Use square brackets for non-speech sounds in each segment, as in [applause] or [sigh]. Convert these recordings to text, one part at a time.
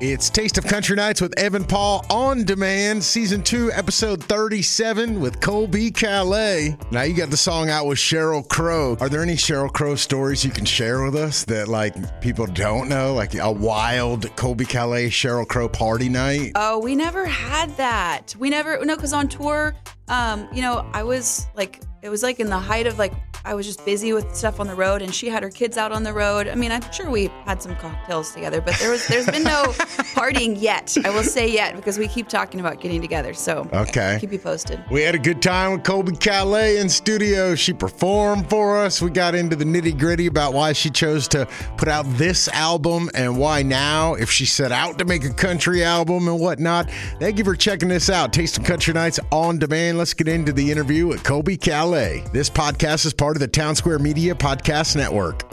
It's Taste of Country Nights with Evan Paul on demand, season two, episode 37 with Colbie Caillat. Now you got the song out with Sheryl Crow. Are there any Sheryl Crow stories you can share with us that like people don't know? Like a wild Colbie Caillat Sheryl Crow party night? Oh, we never had that. We never no, because on tour, um, you know, I was like it was like in the height of like I was just busy with stuff on the road, and she had her kids out on the road. I mean, I'm sure we had some cocktails together, but there was there's been no [laughs] partying yet. I will say yet because we keep talking about getting together. So okay, keep you posted. We had a good time with Colbie Caillat in studio. She performed for us. We got into the nitty gritty about why she chose to put out this album and why now, if she set out to make a country album and whatnot. Thank you for checking this out. Taste of Country Nights on demand. Let's get into the interview with Colbie Caillat. This podcast is part of the Town Square Media Podcast Network.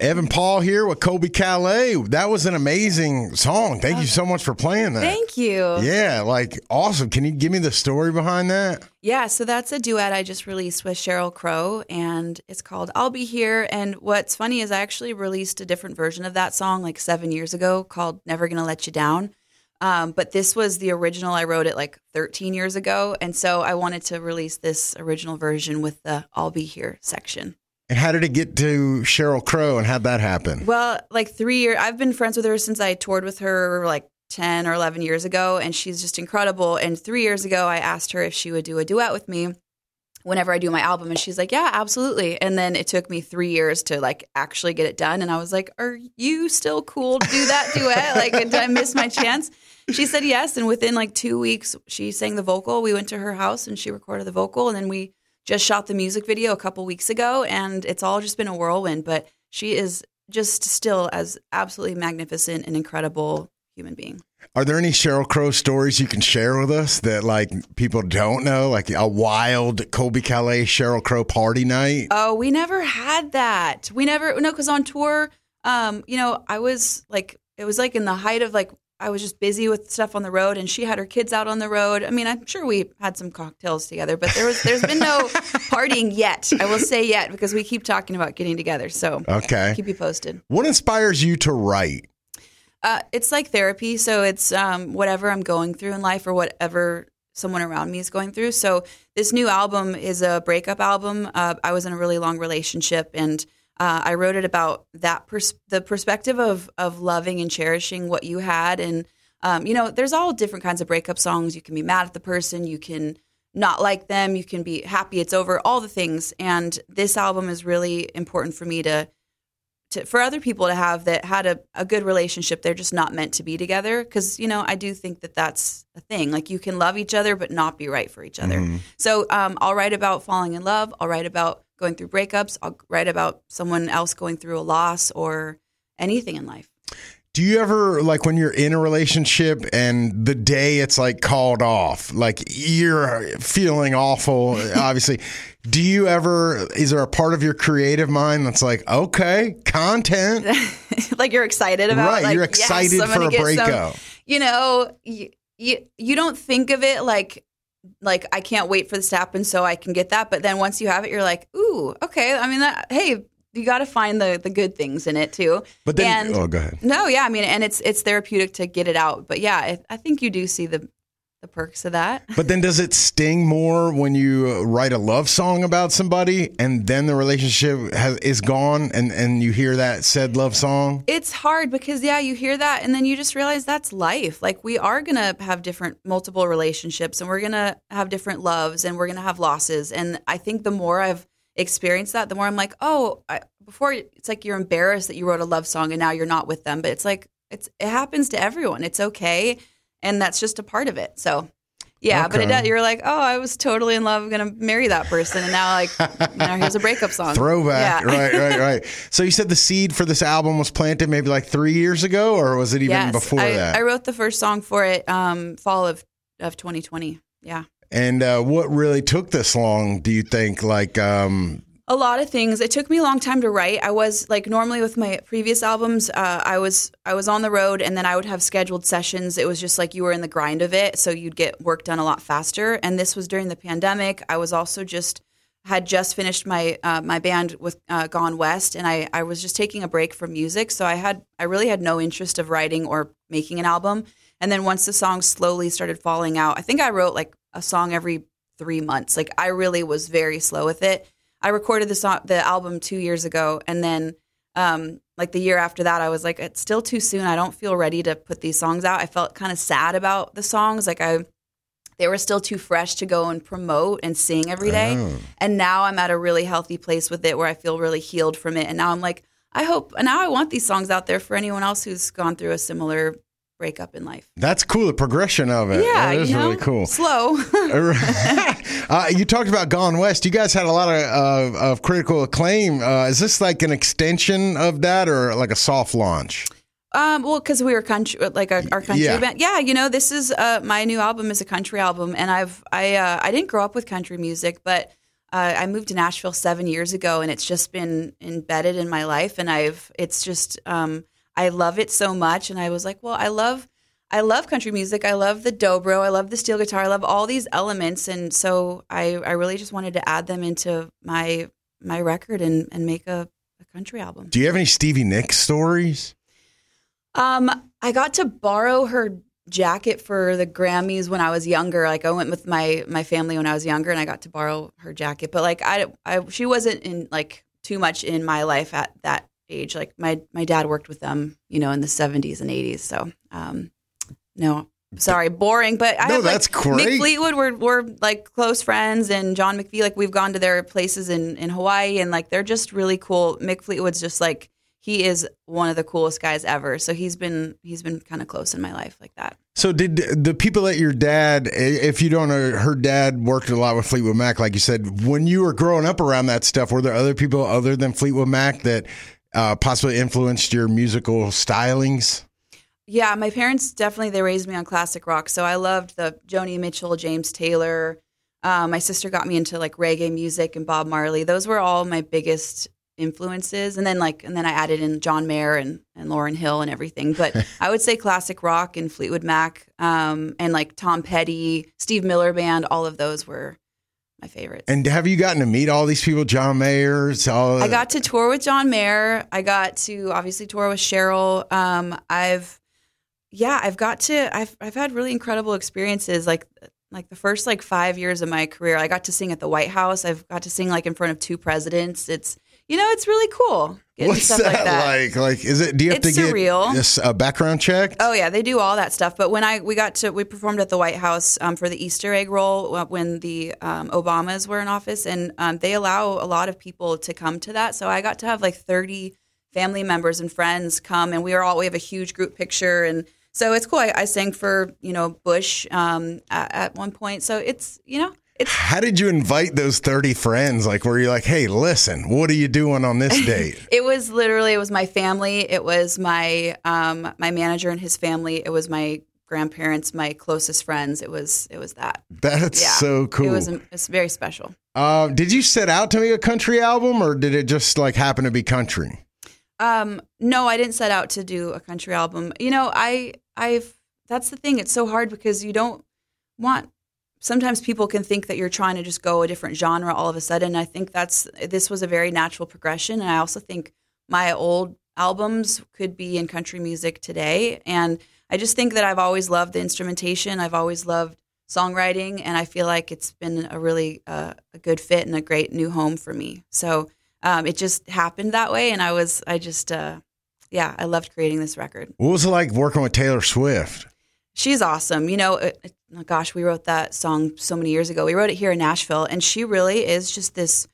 Evan Paul here with Colbie Caillat. That was an amazing song. Thank you so much for playing that. Thank you. Yeah, like awesome. Can you give me the story behind that? Yeah, so that's a duet I just released with Sheryl Crow, and it's called I'll Be Here. And what's funny is I actually released a different version of that song like seven years ago called Never Gonna Let You Down. Um, but this was the original. I wrote it like 13 years ago. And so I wanted to release this original version with the I'll Be Here section. And how did it get to Sheryl Crow and how'd that happen? Well, like three years, I've been friends with her since I toured with her like 10 or 11 years ago, and she's just incredible. And three years ago, I asked her if she would do a duet with me whenever I do my album. And she's like, yeah, absolutely. And then it took me three years to like actually get it done. And I was like, are you still cool to do that duet? like, did I miss my chance? She said yes. And within like two weeks, she sang the vocal. We went to her house and she recorded the vocal. And then we just shot the music video a couple weeks ago. And it's all just been a whirlwind. But she is just still as absolutely magnificent and incredible human being. Are there any Sheryl Crow stories you can share with us that like people don't know, like a wild Colbie Caillat Sheryl Crow party night? Oh, we never had that. We never no, because on tour, um, you know, I was like, it was like in the height of like I was just busy with stuff on the road, and she had her kids out on the road. I mean, I'm sure we had some cocktails together, but there was there's been no [laughs] partying yet. I will say yet because we keep talking about getting together. So okay, keep you posted. What inspires you to write? Uh, it's like therapy. So it's um, whatever I'm going through in life or whatever someone around me is going through. So this new album is a breakup album. Uh, I was in a really long relationship and uh, I wrote it about that pers- the perspective of of loving and cherishing what you had, and um, you know, there's all different kinds of breakup songs. You can be mad at the person, you can not like them, you can be happy it's over, all the things. And this album is really important for me to to, for other people to have that had a, a good relationship. They're just not meant to be together. Because you know i do think that that's a thing. Like you can love each other but not be right for each other. Mm-hmm. so um, i'll write about falling in love. I'll write about going through breakups i'll write about someone else going through a loss or anything in life do you ever like when you're in a relationship and the day it's like called off, like you're feeling awful, [laughs] obviously. Do you ever, is there a part of your creative mind that's like, okay, content? [laughs] like you're excited about Right. Like, you're excited yes, for a breakup. Some, you know, you, you, you don't think of it like, like I can't wait for this to happen so I can get that. But then once you have it, you're like, ooh, okay. I mean, that, hey, you got to find the the good things in it too. But then, and, oh, go ahead. No, yeah, I mean, and it's it's therapeutic to get it out. But yeah, I, I think you do see the the perks of that. But then, does it sting more when you uh, write a love song about somebody and then the relationship has, is gone, and and you hear that said love song? It's hard because yeah, you hear that, and then you just realize that's life. Like we are gonna have different multiple relationships, and we're gonna have different loves, and we're gonna have losses. And I think the more I've experienced that, the more I'm like, oh, I, before it's like you're embarrassed that you wrote a love song and now you're not with them, but it's like it's it happens to everyone. It's okay, and that's just a part of it. So. Yeah, okay. but it, you're like, oh, I was totally in love, gonna marry that person, and now like, know, here's a breakup song. Throwback, yeah. right, right, right. So you said the seed for this album was planted maybe like three years ago, or was it even yes, before I, that? I wrote the first song for it, um, fall of of 2020. Yeah. And uh, what really took this long? Do you think? Like, um, a lot of things. It took me a long time to write. I was like normally with my previous albums, uh, I was I was on the road and then I would have scheduled sessions. It was just like you were in the grind of it, so you'd get work done a lot faster. And this was during the pandemic. I was also just had just finished my uh, my band with uh, Gone West, and I I was just taking a break from music, so I had I really had no interest of writing or making an album. And then once the songs slowly started falling out, I think I wrote like a song every three months. Like I really was very slow with it. I recorded the song, the album two years ago, and then um, like the year after that, I was like, it's still too soon. I don't feel ready to put these songs out. I felt kind of sad about the songs. Like I they were still too fresh to go and promote and sing every day. Oh. And now I'm at a really healthy place with it where I feel really healed from it. And now I'm like, I hope, and now I want these songs out there for anyone else who's gone through a similar breakup in life. That's cool. The progression of it. Yeah, that is you know, really cool. Slow. [laughs] [laughs] uh, you talked about Gone West. You guys had a lot of, uh, of critical acclaim. Uh, is this like an extension of that, or like a soft launch? Um, well, because we were country, like our, our country Yeah. band. Yeah, you know, this is uh, my new album is a country album, and I've I uh, I didn't grow up with country music, but uh, I moved to Nashville seven years ago, and it's just been embedded in my life, and I've it's just um, I love it so much, and I was like, well, I love I love country music, I love the dobro, I love the steel guitar, I love all these elements, and so I I really just wanted to add them into my my record and and make a, a country album. Do you have any Stevie Nicks stories? Um, I got to borrow her jacket for the Grammys when I was younger. Like I went with my my family when I was younger, and I got to borrow her jacket. But like I, I she wasn't in like too much in my life at that age. Like my my dad worked with them, you know, in the seventies and eighties. So, um, no. Sorry, boring, but I No, have like that's great. Mick Fleetwood. We're we're like close friends, and John McVie. Like we've gone to their places in in Hawaii, and like they're just really cool. Mick Fleetwood's just like he is one of the coolest guys ever. So he's been he's been kind of close in my life like that. So did the people that your dad, if you don't know, her dad worked a lot with Fleetwood Mac, like you said. When you were growing up around that stuff, were there other people other than Fleetwood Mac that uh, possibly influenced your musical stylings? Yeah, my parents definitely they raised me on classic rock, so I loved the Joni Mitchell, James Taylor. Um, my sister got me into like reggae music and Bob Marley. Those were all my biggest influences, and then like and then I added in John Mayer and and Lauryn Hill and everything. But [laughs] I would say classic rock and Fleetwood Mac, um, and like Tom Petty, Steve Miller Band. All of those were my favorites. And have you gotten to meet all these people, John Mayer? All I got to tour with John Mayer. I got to obviously tour with Sheryl. Um, I've, yeah, I've got to. I've I've had really incredible experiences. Like like the first like five years of my career, I got to sing at the White House. I've got to sing like in front of two presidents. It's you know, it's really cool. What's that, like that. like? Like, is it? Do you have It's to get surreal. this a background check? Oh yeah, they do all that stuff. But when I we got to we performed at the White House um, for the Easter egg roll uh, when the um, Obamas were in office, and um, they allow a lot of people to come to that. So I got to have like thirty family members and friends come, and we are all we have a huge group picture, and so it's cool. I, I sang for you know Bush um, at, at one point, so it's you know it's How did you invite those thirty friends? Like, were you like, "Hey, listen, what are you doing on this [laughs] date?" It was literally it was my family. It was my um, my manager and his family. It was my grandparents, my closest friends. It was it was that. That's Yeah, so cool. It was it's very special. Uh, did you set out to make a country album, or did it just like happen to be country? Um, no, I didn't set out to do a country album. You know, I I've that's the thing. It's so hard because you don't want. Sometimes people can think that you're trying to just go a different genre all of a sudden. I think that's this was a very natural progression, and I also think my old albums could be in country music today. And I just think that I've always loved the instrumentation. I've always loved songwriting, and I feel like it's been a really uh, a good fit and a great new home for me. So um, it just happened that way, and I was I just uh, yeah, I loved creating this record. What was it like working with Taylor Swift? She's awesome. You know, it- oh gosh, we wrote that song so many years ago. We wrote it here in Nashville, and she really is just this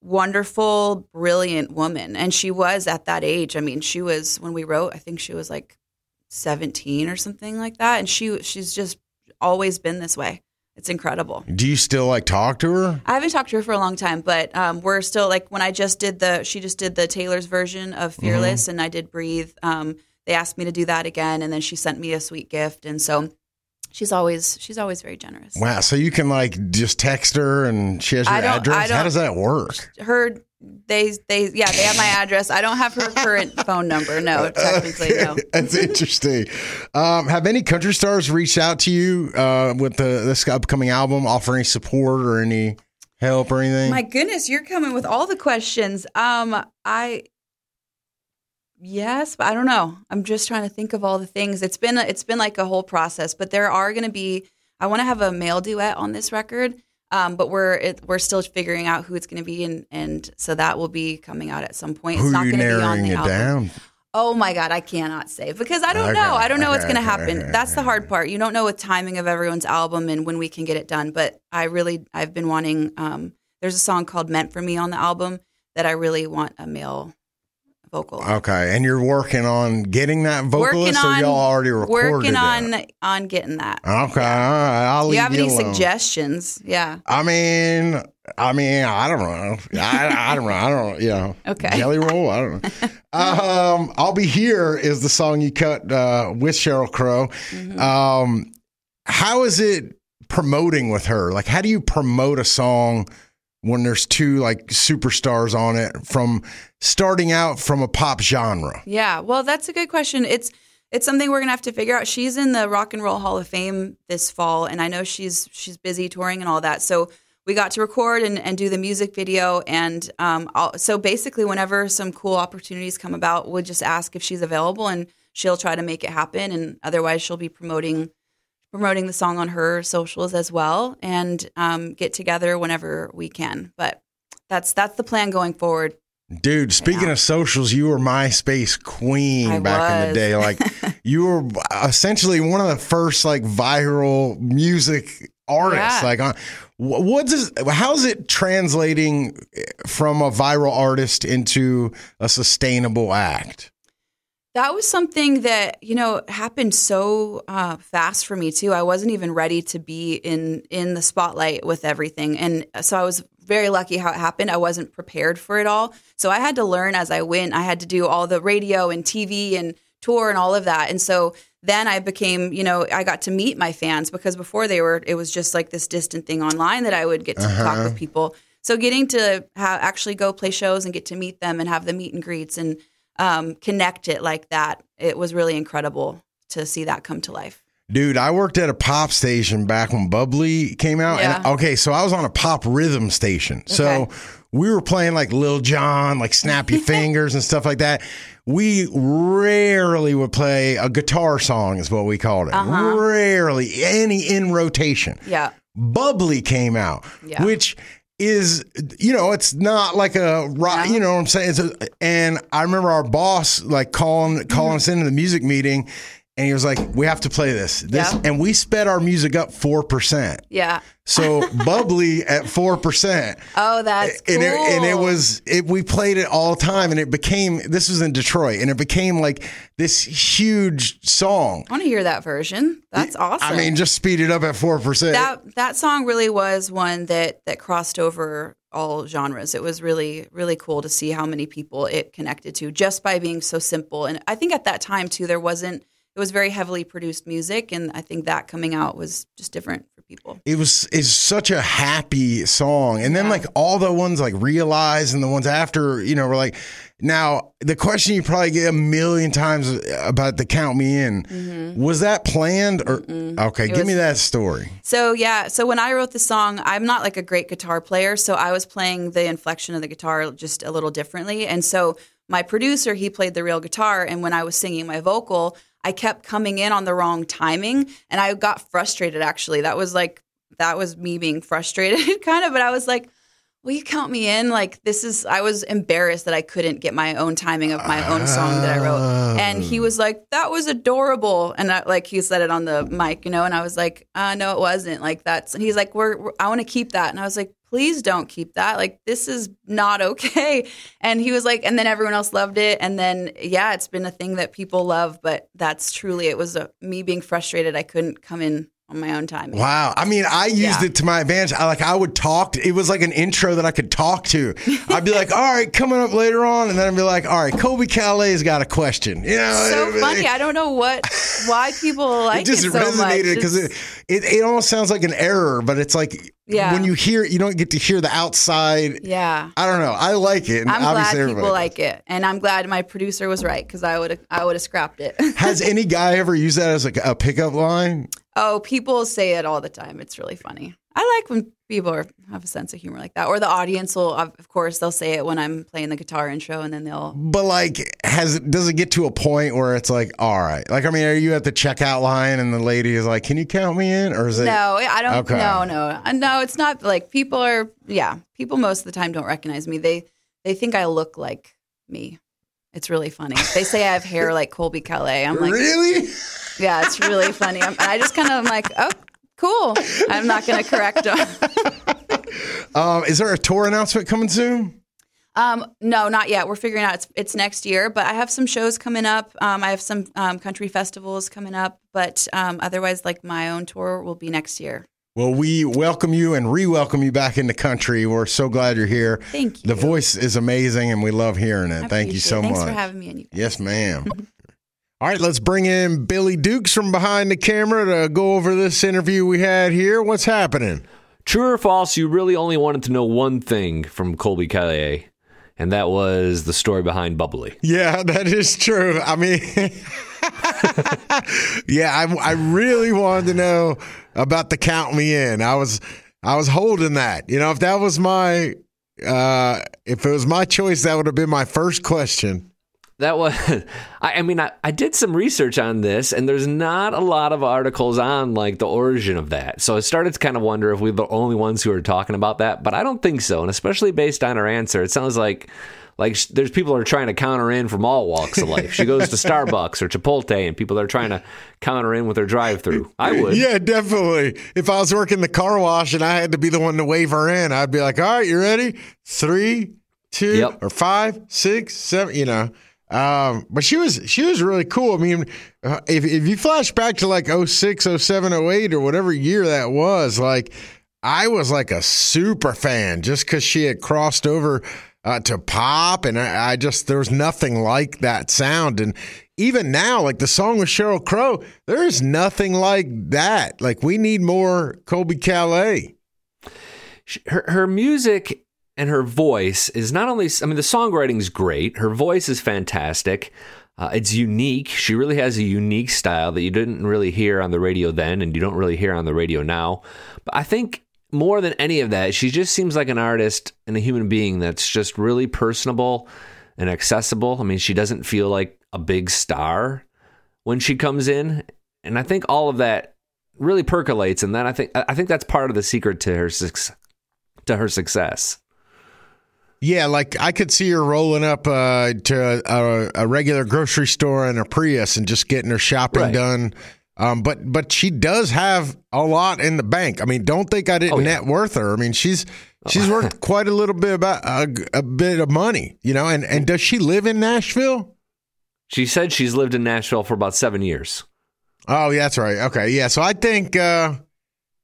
wonderful, brilliant woman. And she was at that age. I mean, she was when we wrote. I think she was like seventeen or something like that, and she she's just always been this way. It's incredible. Do you still like talk to her? I haven't talked to her for a long time, but um, we're still like when I just did the she just did the Taylor's version of Fearless, and I did Breathe. Um, they asked me to do that again, and then she sent me a sweet gift, and so she's always she's always very generous. Wow, so you can like just text her and she has your I don't- I address. How does that work? Her they they yeah they have my address. I don't have her current [laughs] phone number. No, technically no. [laughs] That's interesting. Um, have any country stars reached out to you uh, with the, this upcoming album, offer any support or any? help or anything? My goodness, you're coming with all the questions. Um, I yes, but I don't know. I'm just trying to think of all the things. It's been it's been like a whole process, but there are going to be. I want to have a male duet on this record, um, but we're it, we're still figuring out who it's going to be, and and so that will be coming out at some point. Who it's not going to be on the album. down? Oh my god, I cannot say because I don't Okay, know. I don't know what's going to happen. okay, That's the hard part. You don't know with timing of everyone's album and when we can get it done. But I really, I've been wanting. Um, there's a song called "Meant for Me" on the album that I really want a male vocal. Okay, and you're working on getting that vocalist, working or y'all already recorded working on it? on getting that. Okay, all right. I'll Do leave you have any alone. suggestions? Yeah. I mean, I mean, I don't know. I, I don't know. I don't. You know. Okay. Jelly roll. I don't know. [laughs] um, I'll be here is the song you cut uh, with Sheryl Crow. Mm-hmm. Um, how is it promoting with her? Like, how do you promote a song when there's two like superstars on it from starting out from a pop genre? Yeah, well, that's a good question. It's it's something we're gonna have to figure out. She's in the Rock and Roll Hall of Fame this fall, and I know she's she's busy touring and all that. So we got to record and, and do the music video, and um, so basically, whenever some cool opportunities come about, we'll just ask if she's available, and she'll try to make it happen. And otherwise, she'll be promoting promoting the song on her socials as well, and um, get together whenever we can. But that's that's the plan going forward. Dude, speaking Yeah. of socials, you were MySpace queen I back in the day. Like [laughs] you were essentially one of the first like viral music artists. Yeah. Like, uh, wh- what does how's it translating from a viral artist into a sustainable act? That was something that you know happened so uh, fast for me too. I wasn't even ready to be in in the spotlight with everything, and so I was very lucky how it happened. I wasn't prepared for it all, so I had to learn as I went. I had to do all the radio and TV and tour and all of that, and so then I became, you know, I got to meet my fans because before they were, it was just like this distant thing online that I would get to talk with people. So getting to ha- actually go play shows and get to meet them and have the meet and greets and um, connect it like that. It was really incredible to see that come to life. Dude, I worked at a pop station back when Bubbly came out. And okay, so I was on a pop rhythm station. So we were playing like Lil Jon, like Snappy [laughs] Fingers and stuff like that. We rarely would play a guitar song, is what we called it. Uh-huh. Rarely, any in rotation. Yeah. Bubbly came out, Yeah. which is you know it's not like a rock you know what i'm saying? It's a, and i remember our boss like calling calling mm-hmm. us into the music meeting and he was like we have to play this this Yeah. and we sped our music up 4% Yeah. so [laughs] bubbly at 4% Oh, that's cool. and it, and it was it we played it all the time and it became this was in detroit and it became like this huge song I want to hear that version. That's awesome. i mean just speed it up at 4% that that song really was one that that crossed over all genres. It was really really cool to see how many people it connected to just by being so simple. And I think at that time too, there wasn't. It was very heavily produced music, and I think that coming out was just different for people. it was is such a happy song. And then like all the ones like realize and the ones after you know were like now the question you probably get a million times about the count me in mm-hmm. was that planned or okay give me that story. So yeah, so when I wrote the song, I'm not like a great guitar player, so I was playing the inflection of the guitar just a little differently. And so my producer, he played the real guitar, and when I was singing my vocal, I kept coming in on the wrong timing, and I got frustrated. Actually, that was like that was me being frustrated, [laughs] kind of. But I was like. Will you count me in? Like this is I was embarrassed that I couldn't get my own timing of my own song that I wrote. And he was like, "That was adorable," and like he said it on the mic, you know. And I was like, uh, "No, it wasn't." Like that's. And he's like, "We're, we're I want to keep that," and I was like, "Please don't keep that. Like this is not [laughs] okay." And he was like, and then everyone else loved it, and then yeah, it's been a thing that people love. But that's truly it was a, me being frustrated. I couldn't come in on my own timing. Wow. I mean, I used Yeah. it to my advantage. I like I would talk. It was like an intro that I could talk to. [laughs] I'd be like, "All right, coming up later on," and then I'd be like, "All right, Colbie Caillat has got a question." You know, So it- funny. I don't know what why people [laughs] like it just it so resonated because it, it it almost sounds like an error, but it's like Yeah. when you hear it, you don't get to hear the outside. yeah. I don't know. I like it. And I'm glad people everybody like it, and I'm glad my producer was right because I would have I would have scrapped it. Has [laughs] any guy ever used that as like a pickup line? Oh, people say it all the time. It's really funny. I like when people are, have a sense of humor like that, or the audience will, of course, they'll say it when I'm playing the guitar intro, and then they'll. But like, has does it get to a point where it's like, all right, like I mean, are you at the checkout line and the lady is like, "Can you count me in?" Or is it? No, I don't. Okay. No, no, Uh, no. It's not like people are. Yeah, people most of the time don't recognize me. They they think I look like me. It's really funny. They say I have hair like Colbie Caillat. I'm like, really? [laughs] yeah, it's really [laughs] funny. I'm, I just kind of am like, oh, cool. I'm not going to correct them. [laughs] Um, is there a tour announcement coming soon? Um, no, not yet. We're figuring out it's it's next year, but I have some shows coming up. Um, I have some um, country festivals coming up, but um, otherwise, like my own tour will be next year. Well, we welcome you and re-welcome you back in the country. We're so glad you're here. Thank The voice is amazing, and we love hearing it. I Thank you so it. Thanks much. for having me. You. Yes, ma'am. [laughs] All right, let's bring in Billy Dukes from behind the camera to go over this interview we had here. What's happening? True or false, you really only wanted to know one thing from Colbie Caillat, and that was the story behind Bubbly. Yeah, [laughs] that is true. I mean, [laughs] yeah, I, I really wanted to know about the count me in. I was I was holding that. You know, if that was my uh if it was my choice, that would have been my first question. That was, [laughs] I, I mean, I, I did some research on this, and there's not a lot of articles on like the origin of that. So I started to kind of wonder if we're the only ones who are talking about that, but I don't think so. And especially based on her answer, it sounds like like there's people who are trying to counter in from all walks of life. She goes to Starbucks or Chipotle, and people are trying to counter in with her drive-through. I would. Yeah, definitely. If I was working the car wash and I had to be the one to wave her in, I'd be like, "All right, you ready? Three, two, Yep. or five, six, seven. You know." Um, but she was she was really cool. I mean, uh, if if you flash back to like 06, 07, 08 or whatever year that was, like I was like a super fan just because she had crossed over uh, to pop, and I, I just there was nothing like that sound. And even now, like the song with Sheryl Crow, there is nothing like that. Like we need more Colbie Caillat. Her her music and her voice is not only I mean the songwriting's great, her voice is fantastic. Uh, it's unique. She really has a unique style that you didn't really hear on the radio then, and you don't really hear on the radio now. But I think more than any of that, she just seems like an artist and a human being that's just really personable and accessible. I mean, she doesn't feel like a big star when she comes in, and I think all of that really percolates, and then I think I think that's part of the secret to her to her success. Yeah, like I could see her rolling up uh, to a, a regular grocery store in a Prius and just getting her shopping Right. done. Um, but but she does have a lot in the bank. I mean, don't think I didn't Oh, yeah. net worth her. I mean, she's she's worth [laughs] quite a little bit about a, a bit of money, you know. And and does she live in Nashville? She said she's lived in Nashville for about seven years. Oh, yeah, that's right. Okay, yeah. So I think uh,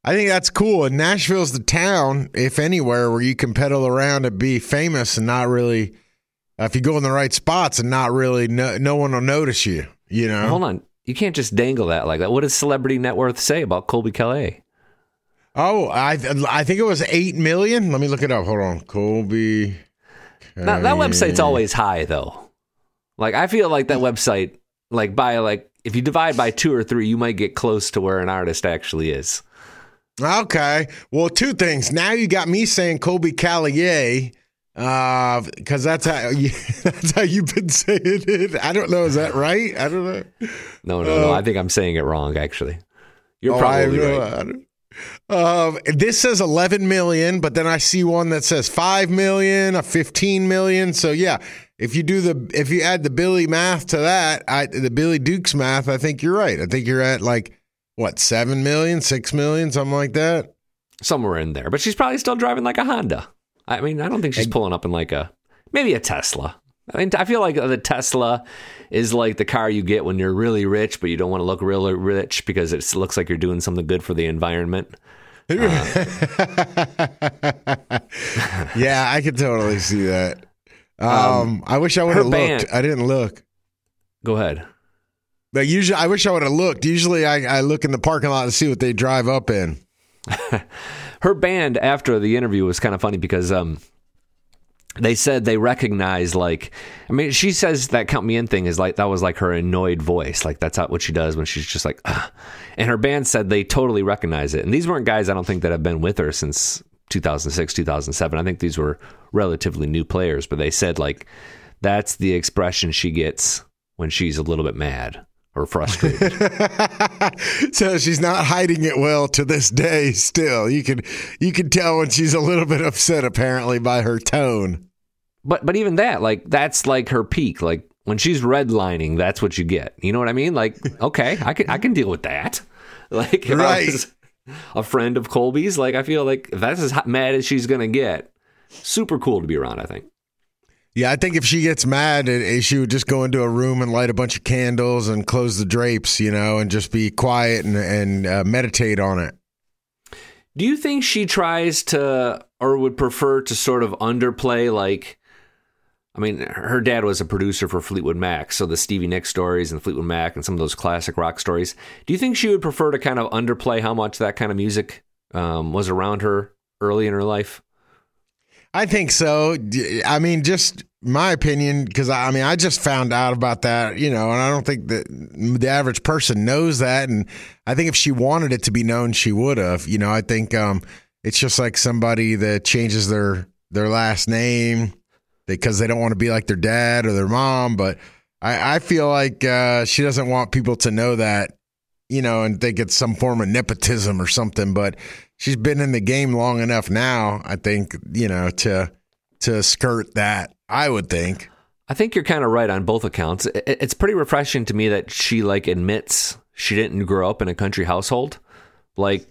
I think that's cool. And Nashville's the town, if anywhere, where you can pedal around and be famous and not really. If you go in the right spots and not really, no, no one will notice you. You know. Hold on. You can't just dangle that like that. What does Celebrity Net Worth say about Colbie Caillat? Oh, I I think it was eight million. Let me look it up. Hold on, Colbie. Now, that website's always high though. Like I feel like that website, like by like if you divide by two or three, you might get close to where an artist actually is. Okay. Well, two things. Now you got me saying Kobe Callier, uh, because that's how you, [laughs] that's how you've been saying it. I don't know. Is that right? I don't know. No, no, no. I think I'm saying it wrong. Actually, you're Oh, probably know. right. I don't- Um, this says 11 million, but then I see one that says 5 million, a 15 million. So yeah, if you do the if you add the Billy math to that, I the Billy Dukes math, I think you're right. I think you're at like what, 7 million, 6 million, something like that. somewhere in there. But she's probably still driving like a Honda. I mean, I don't think she's pulling up in like a maybe a Tesla. I mean, I feel like the Tesla is like the car you get when you're really rich, but you don't want to look really rich because it looks like you're doing something good for the environment. [laughs] [laughs] yeah, I could totally see that. [laughs] Um, I wish I would have looked. band- I didn't look. Go ahead. But usually, I wish I would have looked. Usually, I, I look in the parking lot to see what they drive up in. [laughs] Her band after the interview was kind of funny because um, they said they recognize like I mean she says that count me in thing is like that was like her annoyed voice like that's not what she does when she's just like Ugh. and her band said they totally recognize it and these weren't guys I don't think that have been with her since 2006 2007 I think these were relatively new players but they said like that's the expression she gets when she's a little bit mad or frustrated. [laughs] So she's not hiding it well to this day still. You can you can tell when she's a little bit upset apparently by her tone. But but even that like that's like her peak. Like when she's redlining that's what you get. You know what i mean? Like [laughs] okay i can i can deal with that. [laughs] Like if Right. A friend of Colbie's like i feel like that's as mad as she's gonna get super cool to be around i think yeah i think if she gets mad eh, eh, she would just go into a room and light a bunch of candles and close the drapes you know and just be quiet and, and uh, meditate on it do you think she tries to or would prefer to sort of underplay like I mean, her dad was a producer for Fleetwood Mac, so the Stevie Nicks stories and Fleetwood Mac and some of those classic rock stories. Do you think she would prefer to kind of underplay how much that kind of music um, was around her early in her life? I think so. I mean, just my opinion, because I, I mean, I just found out about that, you know, and I don't think that the average person knows that. And I think if she wanted it to be known, she would have. You know, I think um, it's just like somebody that changes their their last name because they don't want to be like their dad or their mom. But I, I feel like uh, she doesn't want people to know that, you know, and think it's some form of nepotism or something. But she's been in the game long enough now, I think, you know, to to skirt that. I would think. I think you're kind of right on both accounts. It's pretty refreshing to me that she like admits she didn't grow up in a country household. Like,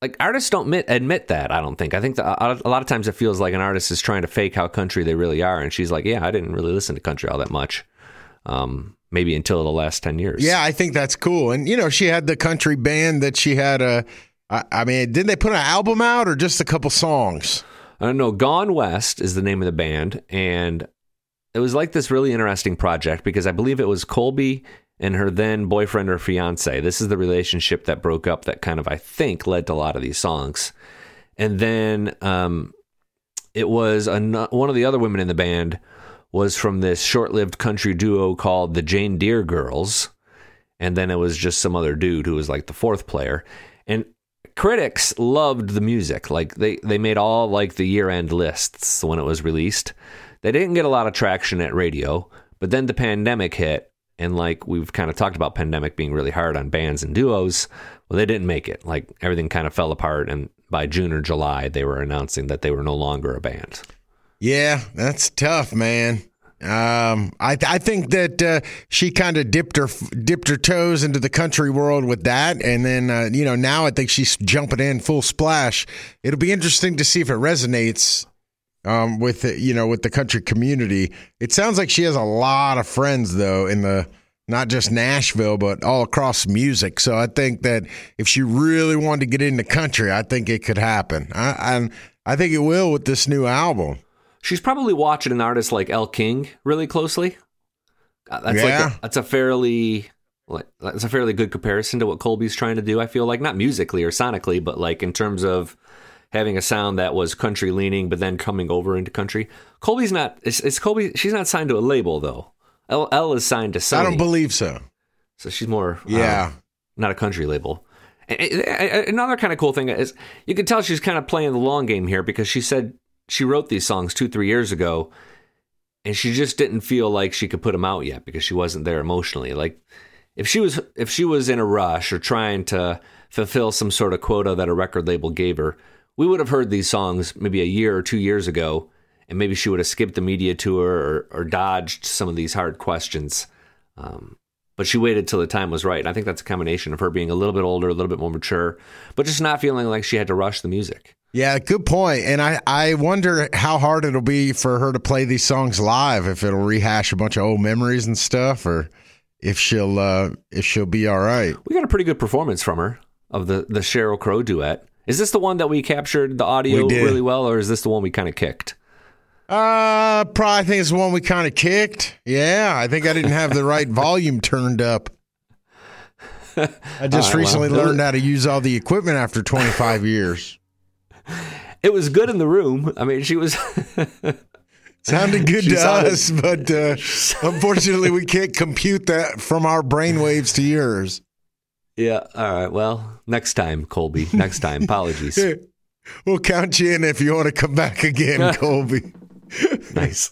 like artists don't admit, admit that. I don't think. I think a lot of times it feels like an artist is trying to fake how country they really are, and she's like, "Yeah, I didn't really listen to country all that much, um, maybe until the last ten years." Yeah, I think that's cool. And you know, she had the country band that she had a. I I mean, didn't they put an album out or just a couple songs? I don't know. Gone West is the name of the band, and it was like this really interesting project because I believe it was Colbie and her then boyfriend or fiance. This is the relationship that broke up that kind of I think led to a lot of these songs. And then um, it was an- one of the other women in the band was from this short-lived country duo called the JaneDear Girls, and then it was just some other dude who was like the fourth player. And critics loved the music. Like they they made all like the year-end lists when it was released. They didn't get a lot of traction at radio, but then the pandemic hit and like we've kind of talked about pandemic being really hard on bands and duos, well they didn't make it. Like everything kind of fell apart and by June or July they were announcing that they were no longer a band. Yeah, that's tough, man. Um, I I think that uh, she kind of dipped her dipped her toes into the country world with that, and then uh, you know now I think she's jumping in full splash. It'll be interesting to see if it resonates um, with the, you know with the country community. It sounds like she has a lot of friends though in the not just Nashville but all across music. So I think that if she really wanted to get into country, I think it could happen. I I, I think it will with this new album. She's probably watching an artist like Elle King really closely. Uh, That's Yeah. like a, that's a fairly like that's a fairly good comparison to what Colbie's trying to do. I feel like not musically or sonically, but like in terms of having a sound that was country leaning, but then coming over into country. Colbie's not. It's, it's Colbie. She's not signed to a label though. Elle, Elle is signed to Sony, I don't believe so. so she's more Yeah. uh, not a country label. Another kind of cool thing is you can tell she's kind of playing the long game here because she said she wrote these songs two, three years ago, and she just didn't feel like she could put them out yet because she wasn't there emotionally. Like if she was if she was in a rush or trying to fulfill some sort of quota that a record label gave her, we would have heard these songs maybe a year or two years ago, and maybe she would have skipped the media tour or, or dodged some of these hard questions. Um, but she waited till the time was right. And I think that's a combination of her being a little bit older, a little bit more mature, but just not feeling like she had to rush the music. Yeah, good point. And I, I wonder how hard it'll be for her to play these songs live, if it'll rehash a bunch of old memories and stuff, or if she'll uh, if she'll be all right. We got a pretty good performance from her of the the Sheryl Crow duet. Is this the one that we captured the audio We really well, or is this the one we kind of kicked? Uh, probably I think it's the one we kind of kicked. Yeah, I think I didn't have the right [laughs] volume turned up. [laughs] I just right, recently well. learned how to use all the equipment after 25 years. It was good in the room. I mean, she was. [laughs] Sounded good She to sounded- us, but uh, [laughs] unfortunately, we can't compute that from our brainwaves to yours. Yeah. All right. Well, next time, Colbie. Next time. Apologies. [laughs] We'll count you in if you want to come back again, Colbie. nice.